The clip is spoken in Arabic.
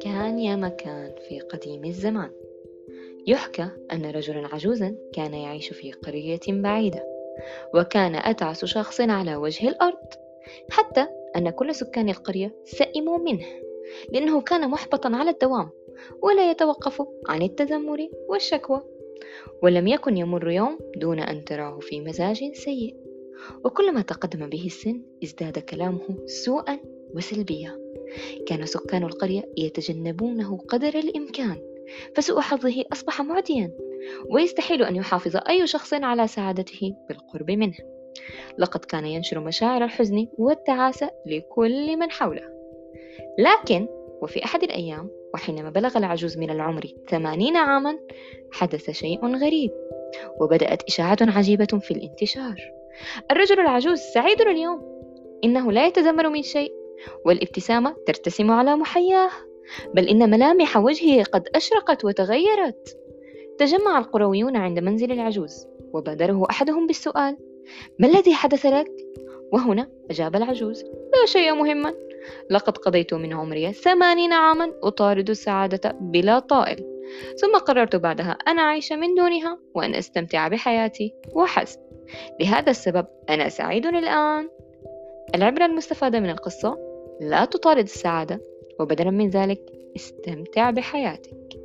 كان يا مكان في قديم الزمان. يحكى أن رجلا عجوزا كان يعيش في قرية بعيدة وكان أتعس شخص على وجه الأرض حتى أن كل سكان القرية سئموا منه لأنه كان محبطا على الدوام ولا يتوقف عن التذمر والشكوى ولم يكن يمر يوم دون أن تراه في مزاج سيء. وكلما تقدم به السن ازداد كلامه سوءا وسلبيا. كان سكان القرية يتجنبونه قدر الإمكان فسوء حظه أصبح معديا ويستحيل أن يحافظ أي شخص على سعادته بالقرب منه. لقد كان ينشر مشاعر الحزن والتعاسة لكل من حوله. لكن وفي أحد الأيام وحينما بلغ العجوز من العمر ثمانين عاما حدث شيء غريب وبدأت إشاعة عجيبة في الانتشار. الرجل العجوز سعيد اليوم. إنه لا يتذمر من شيء والابتسامة ترتسم على محياه بل إن ملامح وجهه قد أشرقت وتغيرت. تجمع القرويون عند منزل العجوز وبادره أحدهم بالسؤال ما الذي حدث لك؟ وهنا أجاب العجوز لا شيء مهما لقد قضيت من عمري ثمانين عاما أطارد السعادة بلا طائل ثم قررت بعدها أن أعيش من دونها وأن أستمتع بحياتي وحسب لهذا السبب أنا سعيد الآن. العبرة المستفادة من القصة لا تطارد السعادة وبدلا من ذلك استمتع بحياتك.